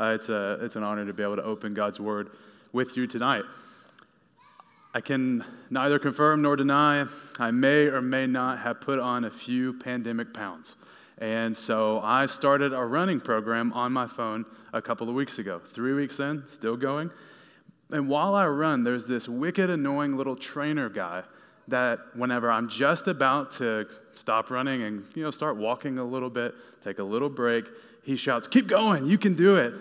Uh, it's, a, it's an honor to be able to open God's Word with you tonight. I can neither confirm nor deny I may or may not have put on a few pandemic pounds. And so I started a running program on my phone a couple of weeks ago. Three weeks in, still going. And while I run, there's this wicked, annoying little trainer guy that whenever I'm just about to stop running and you know start walking a little bit, take a little break, he shouts, "Keep going, you can do it."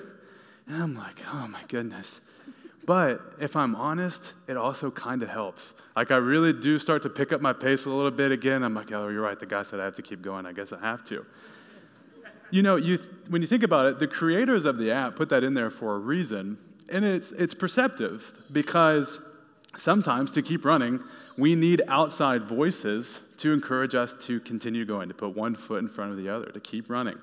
And I'm like, "Oh my goodness." But if I'm honest, it also kind of helps. Like, I really do start to pick up my pace a little bit again. I'm like, oh, you're right. The guy said I have to keep going. I guess I have to. You know, you, when you think about it, the creators of the app put that in there for a reason. And it's, it's perceptive because sometimes to keep running, we need outside voices to encourage us to continue going, to put one foot in front of the other, to keep running.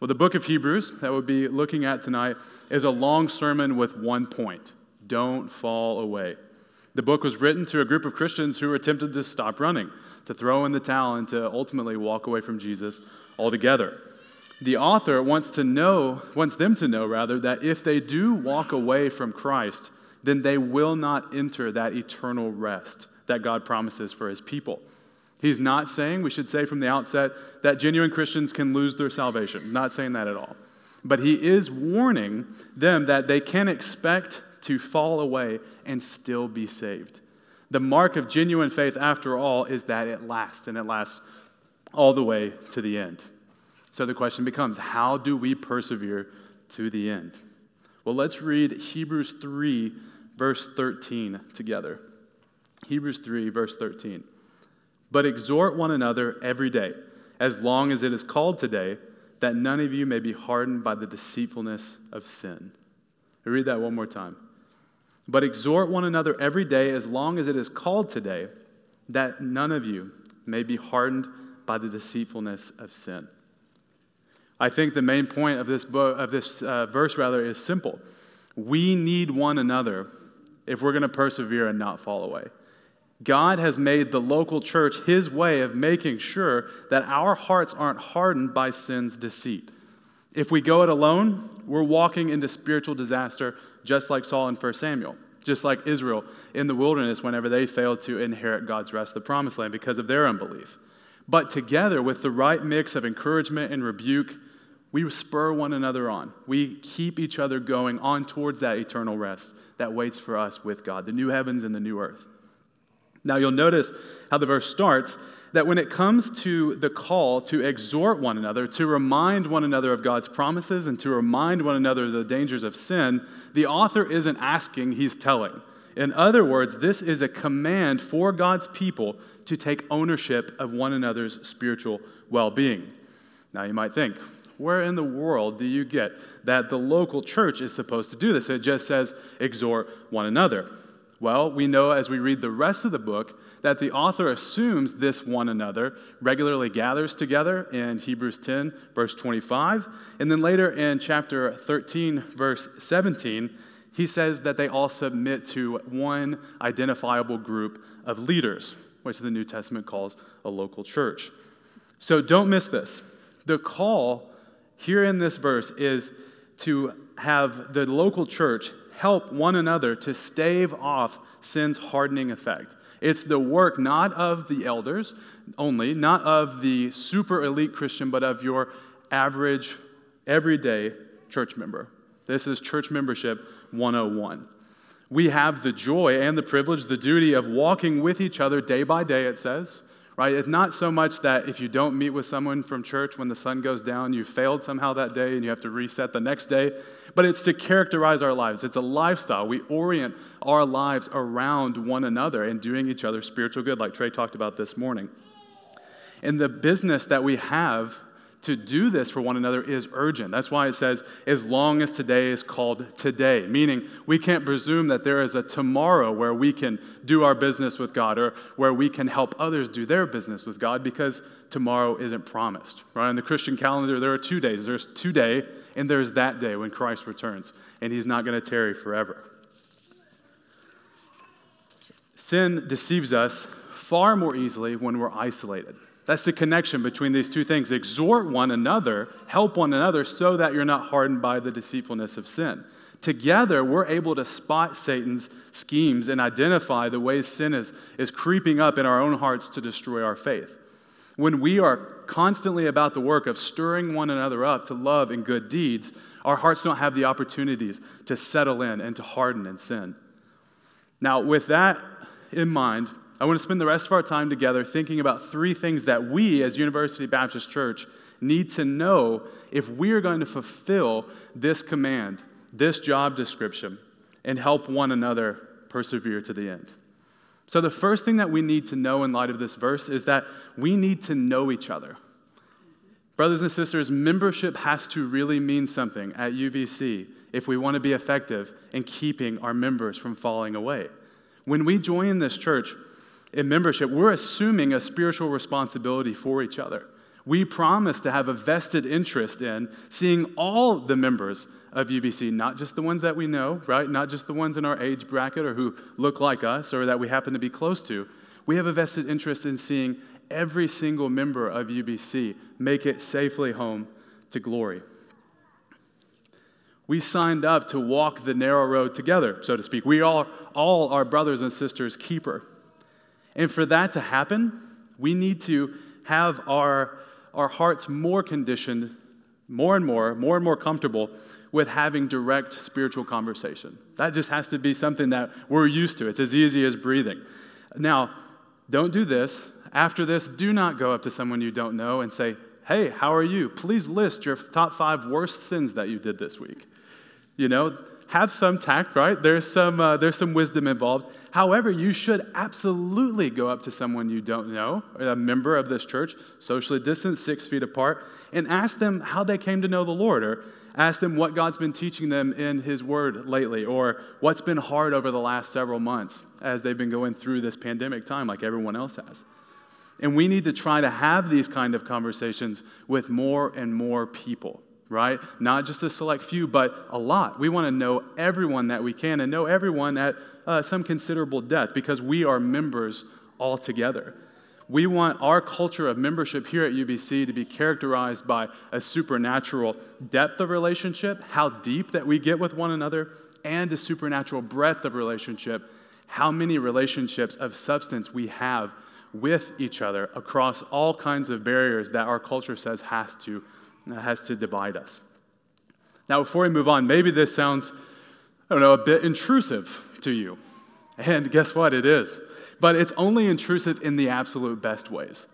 Well, the book of Hebrews that we'll be looking at tonight is a long sermon with one point don't fall away. The book was written to a group of Christians who were tempted to stop running, to throw in the towel, and to ultimately walk away from Jesus altogether. The author wants to know, wants them to know rather, that if they do walk away from Christ, then they will not enter that eternal rest that God promises for his people. He's not saying, we should say from the outset, that genuine Christians can lose their salvation. Not saying that at all. But he is warning them that they can expect to fall away and still be saved. The mark of genuine faith, after all, is that it lasts, and it lasts all the way to the end. So the question becomes how do we persevere to the end? Well, let's read Hebrews 3, verse 13 together. Hebrews 3, verse 13. But exhort one another every day, as long as it is called today, that none of you may be hardened by the deceitfulness of sin. I read that one more time. But exhort one another every day as long as it is called today, that none of you may be hardened by the deceitfulness of sin. I think the main point of this, of this uh, verse rather is simple. We need one another if we're going to persevere and not fall away. God has made the local church his way of making sure that our hearts aren't hardened by sin's deceit. If we go it alone, we're walking into spiritual disaster just like Saul in 1 Samuel, just like Israel in the wilderness whenever they failed to inherit God's rest, the promised land, because of their unbelief. But together, with the right mix of encouragement and rebuke, we spur one another on. We keep each other going on towards that eternal rest that waits for us with God, the new heavens and the new earth. Now, you'll notice how the verse starts that when it comes to the call to exhort one another, to remind one another of God's promises, and to remind one another of the dangers of sin, the author isn't asking, he's telling. In other words, this is a command for God's people to take ownership of one another's spiritual well being. Now, you might think, where in the world do you get that the local church is supposed to do this? It just says, exhort one another. Well, we know as we read the rest of the book that the author assumes this one another regularly gathers together in Hebrews 10, verse 25. And then later in chapter 13, verse 17, he says that they all submit to one identifiable group of leaders, which the New Testament calls a local church. So don't miss this. The call here in this verse is to have the local church help one another to stave off sin's hardening effect. It's the work not of the elders only, not of the super elite Christian, but of your average, everyday church member. This is church membership 101. We have the joy and the privilege, the duty of walking with each other day by day, it says right? It's not so much that if you don't meet with someone from church when the sun goes down, you failed somehow that day and you have to reset the next day, but it's to characterize our lives. It's a lifestyle. We orient our lives around one another and doing each other spiritual good, like Trey talked about this morning. And the business that we have to do this for one another is urgent. That's why it says, as long as today is called today, meaning we can't presume that there is a tomorrow where we can do our business with God or where we can help others do their business with God because tomorrow isn't promised. Right? In the Christian calendar, there are two days there's today, and there's that day when Christ returns, and he's not going to tarry forever. Sin deceives us far more easily when we're isolated That's the connection between these two things. Exhort one another, help one another, so that you're not hardened by the deceitfulness of sin. Together, we're able to spot Satan's schemes and identify the ways sin is, is creeping up in our own hearts to destroy our faith. When we are constantly about the work of stirring one another up to love and good deeds, our hearts don't have the opportunities to settle in and to harden in sin. Now, with that in mind, I want to spend the rest of our time together thinking about three things that we, as University Baptist Church, need to know if we are going to fulfill this command, this job description, and help one another persevere to the end. So, the first thing that we need to know in light of this verse is that we need to know each other. Brothers and sisters, membership has to really mean something at UBC if we want to be effective in keeping our members from falling away. When we join this church in membership, we're assuming a spiritual responsibility for each other. We promise to have a vested interest in seeing all the members of UBC, not just the ones that we know, right? Not just the ones in our age bracket or who look like us or that we happen to be close to. We have a vested interest in seeing every single member of UBC make it safely home to glory. We signed up to walk the narrow road together, so to speak. We are all our brothers and sisters' keeper. And for that to happen, we need to have our, our hearts more conditioned, more and more, more and more comfortable with having direct spiritual conversation. That just has to be something that we're used to. It's as easy as breathing. Now, don't do this after this, do not go up to someone you don't know and say, Hey, how are you? Please list your top five worst sins that you did this week. You know, have some tact, right? There's some, uh, there's some wisdom involved. However, you should absolutely go up to someone you don't know, a member of this church, socially distant, six feet apart, and ask them how they came to know the Lord, or ask them what God's been teaching them in His Word lately, or what's been hard over the last several months as they've been going through this pandemic time, like everyone else has. And we need to try to have these kind of conversations with more and more people, right? Not just a select few, but a lot. We want to know everyone that we can and know everyone at uh, some considerable depth because we are members all together. We want our culture of membership here at UBC to be characterized by a supernatural depth of relationship, how deep that we get with one another, and a supernatural breadth of relationship, how many relationships of substance we have with each other across all kinds of barriers that our culture says has to, has to divide us. Now, before we move on, maybe this sounds, I don't know, a bit intrusive to you. And guess what? It is. But it's only intrusive in the absolute best ways.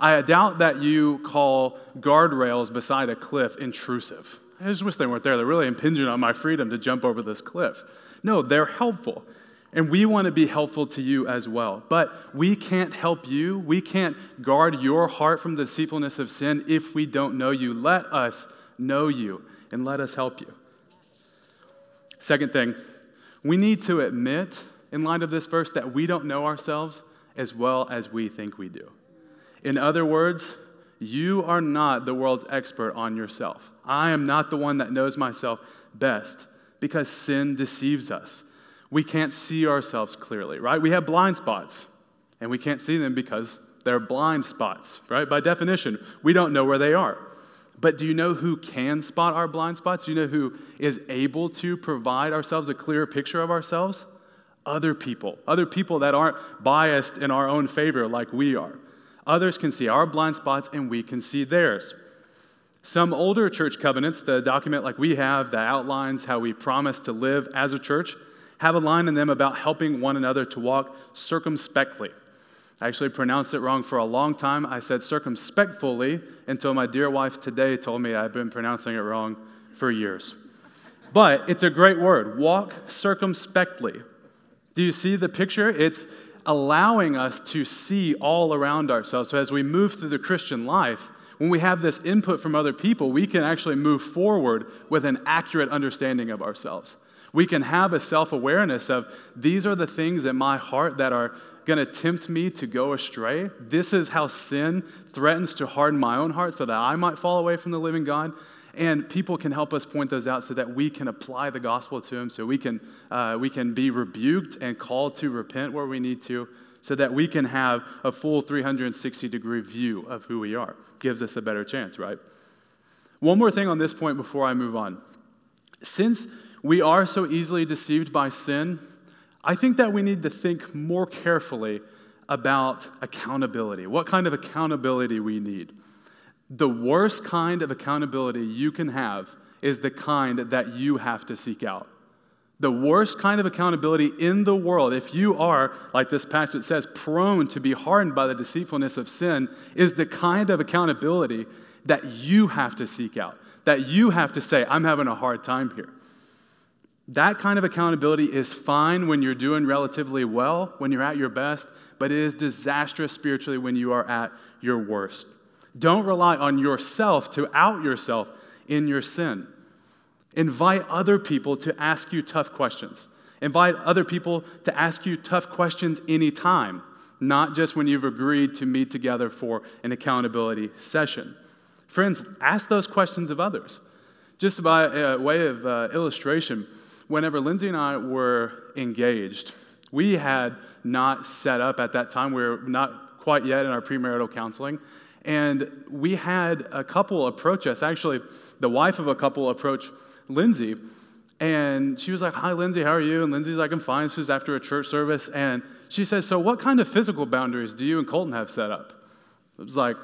I doubt that you call guardrails beside a cliff intrusive. I just wish they weren't there. They're really impinging on my freedom to jump over this cliff. No, they're helpful. And we want to be helpful to you as well. But we can't help you. We can't guard your heart from the deceitfulness of sin if we don't know you. Let us know you and let us help you. Second thing, we need to admit, in light of this verse, that we don't know ourselves as well as we think we do. In other words, you are not the world's expert on yourself. I am not the one that knows myself best because sin deceives us we can't see ourselves clearly, right? We have blind spots, and we can't see them because they're blind spots, right? By definition, we don't know where they are. But do you know who can spot our blind spots? Do you know who is able to provide ourselves a clearer picture of ourselves? Other people. Other people that aren't biased in our own favor like we are. Others can see our blind spots and we can see theirs. Some older church covenants, the document like we have that outlines how we promise to live as a church, have a line in them about helping one another to walk circumspectly. I actually pronounced it wrong for a long time. I said circumspectfully until my dear wife today told me I've been pronouncing it wrong for years. But it's a great word. Walk circumspectly. Do you see the picture? It's allowing us to see all around ourselves. So as we move through the Christian life, when we have this input from other people, we can actually move forward with an accurate understanding of ourselves. We can have a self awareness of these are the things in my heart that are going to tempt me to go astray. This is how sin threatens to harden my own heart so that I might fall away from the living God. And people can help us point those out so that we can apply the gospel to them, so we can, uh, we can be rebuked and called to repent where we need to, so that we can have a full 360 degree view of who we are. Gives us a better chance, right? One more thing on this point before I move on. Since we are so easily deceived by sin, I think that we need to think more carefully about accountability, what kind of accountability we need. The worst kind of accountability you can have is the kind that you have to seek out. The worst kind of accountability in the world, if you are, like this passage says, prone to be hardened by the deceitfulness of sin, is the kind of accountability that you have to seek out, that you have to say, I'm having a hard time here. That kind of accountability is fine when you're doing relatively well, when you're at your best, but it is disastrous spiritually when you are at your worst. Don't rely on yourself to out yourself in your sin. Invite other people to ask you tough questions. Invite other people to ask you tough questions anytime, not just when you've agreed to meet together for an accountability session. Friends, ask those questions of others. Just by a way of uh, illustration, whenever Lindsay and I were engaged, we had not set up at that time, we were not quite yet in our premarital counseling. And we had a couple approach us. Actually, the wife of a couple approached Lindsay. And she was like, Hi, Lindsay, how are you? And Lindsay's like, I'm fine. This is after a church service. And she says, So, what kind of physical boundaries do you and Colton have set up? It was like,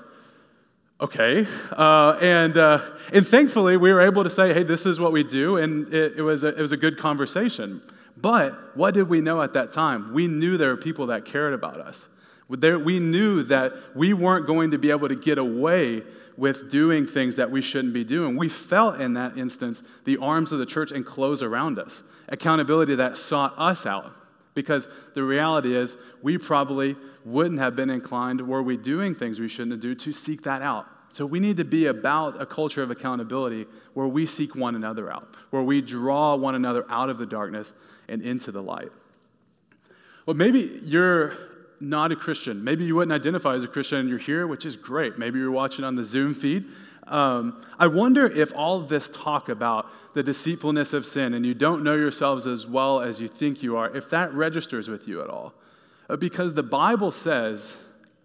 okay. Uh, and, uh, and thankfully, we were able to say, hey, this is what we do. And it, it, was a, it was a good conversation. But what did we know at that time? We knew there were people that cared about us. We knew that we weren't going to be able to get away with doing things that we shouldn't be doing. We felt in that instance the arms of the church and enclose around us, accountability that sought us out. Because the reality is, we probably wouldn't have been inclined, were we doing things we shouldn't do, to seek that out. So we need to be about a culture of accountability where we seek one another out, where we draw one another out of the darkness and into the light. Well, maybe you're not a Christian. Maybe you wouldn't identify as a Christian and you're here, which is great. Maybe you're watching on the Zoom feed. Um, I wonder if all this talk about the deceitfulness of sin and you don't know yourselves as well as you think you are, if that registers with you at all. Uh, because the Bible says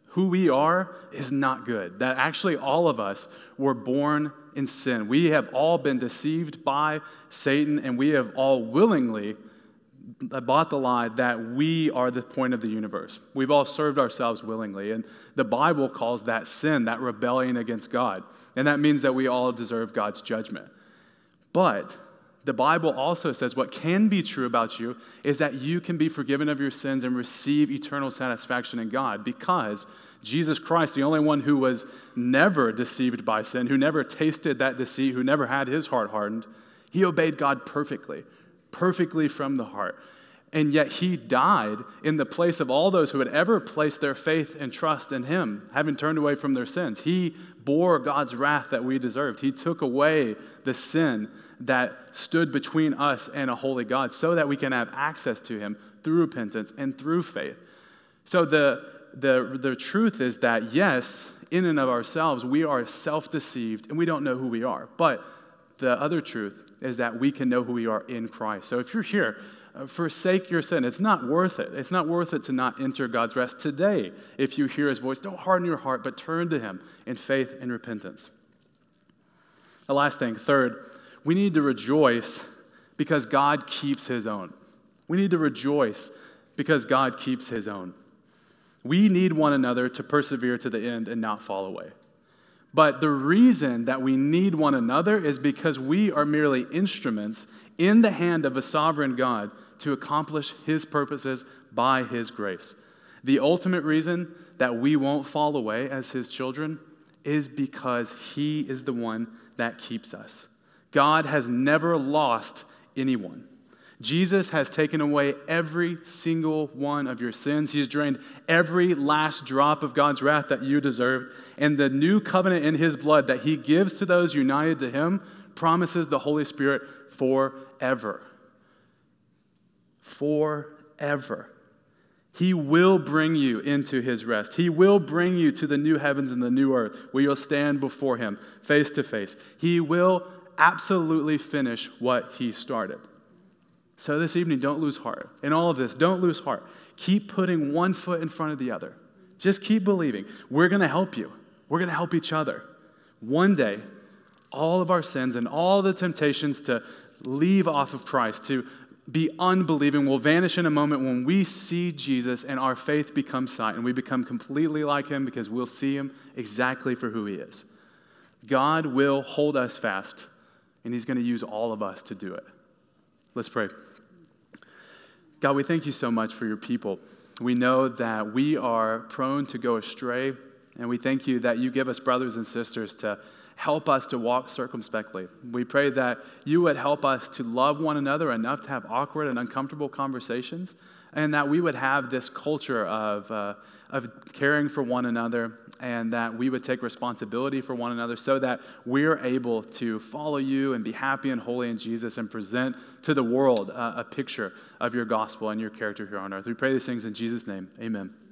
who we are is not good. That actually all of us were born in sin. We have all been deceived by Satan and we have all willingly bought the lie that we are the point of the universe. We've all served ourselves willingly. And the Bible calls that sin, that rebellion against God. And that means that we all deserve God's judgment. But the Bible also says what can be true about you is that you can be forgiven of your sins and receive eternal satisfaction in God because Jesus Christ, the only one who was never deceived by sin, who never tasted that deceit, who never had his heart hardened, he obeyed God perfectly perfectly from the heart. And yet he died in the place of all those who had ever placed their faith and trust in him, having turned away from their sins. He bore God's wrath that we deserved. He took away the sin that stood between us and a holy God so that we can have access to him through repentance and through faith. So the, the, the truth is that, yes, in and of ourselves, we are self deceived and we don't know who we are. But the other truth is that we can know who we are in Christ. So if you're here, uh, forsake your sin. It's not worth it. It's not worth it to not enter God's rest today. If you hear his voice, don't harden your heart, but turn to him in faith and repentance. The last thing, third, we need to rejoice because God keeps his own. We need to rejoice because God keeps his own. We need one another to persevere to the end and not fall away. But the reason that we need one another is because we are merely instruments in the hand of a sovereign God to accomplish his purposes by his grace. The ultimate reason that we won't fall away as his children is because he is the one that keeps us. God has never lost anyone. Jesus has taken away every single one of your sins. He has drained every last drop of God's wrath that you deserved. And the new covenant in his blood that he gives to those united to him promises the Holy Spirit forever. Forever. He will bring you into his rest. He will bring you to the new heavens and the new earth where you'll stand before him face to face. He will absolutely finish what he started. So this evening, don't lose heart. In all of this, don't lose heart. Keep putting one foot in front of the other. Just keep believing. We're going to help you. We're going to help each other. One day, all of our sins and all the temptations to leave off of Christ, to be unbelieving, will vanish in a moment when we see Jesus and our faith becomes sight and we become completely like him because we'll see him exactly for who he is. God will hold us fast, and he's going to use all of us to do it. Let's pray. God, we thank you so much for your people. We know that we are prone to go astray, and we thank you that you give us brothers and sisters to help us to walk circumspectly. We pray that you would help us to love one another enough to have awkward and uncomfortable conversations, and that we would have this culture of, uh, of caring for one another, and that we would take responsibility for one another so that we're able to follow you and be happy and holy in Jesus and present to the world uh, a picture of your gospel and your character here on earth. We pray these things in Jesus' name. Amen.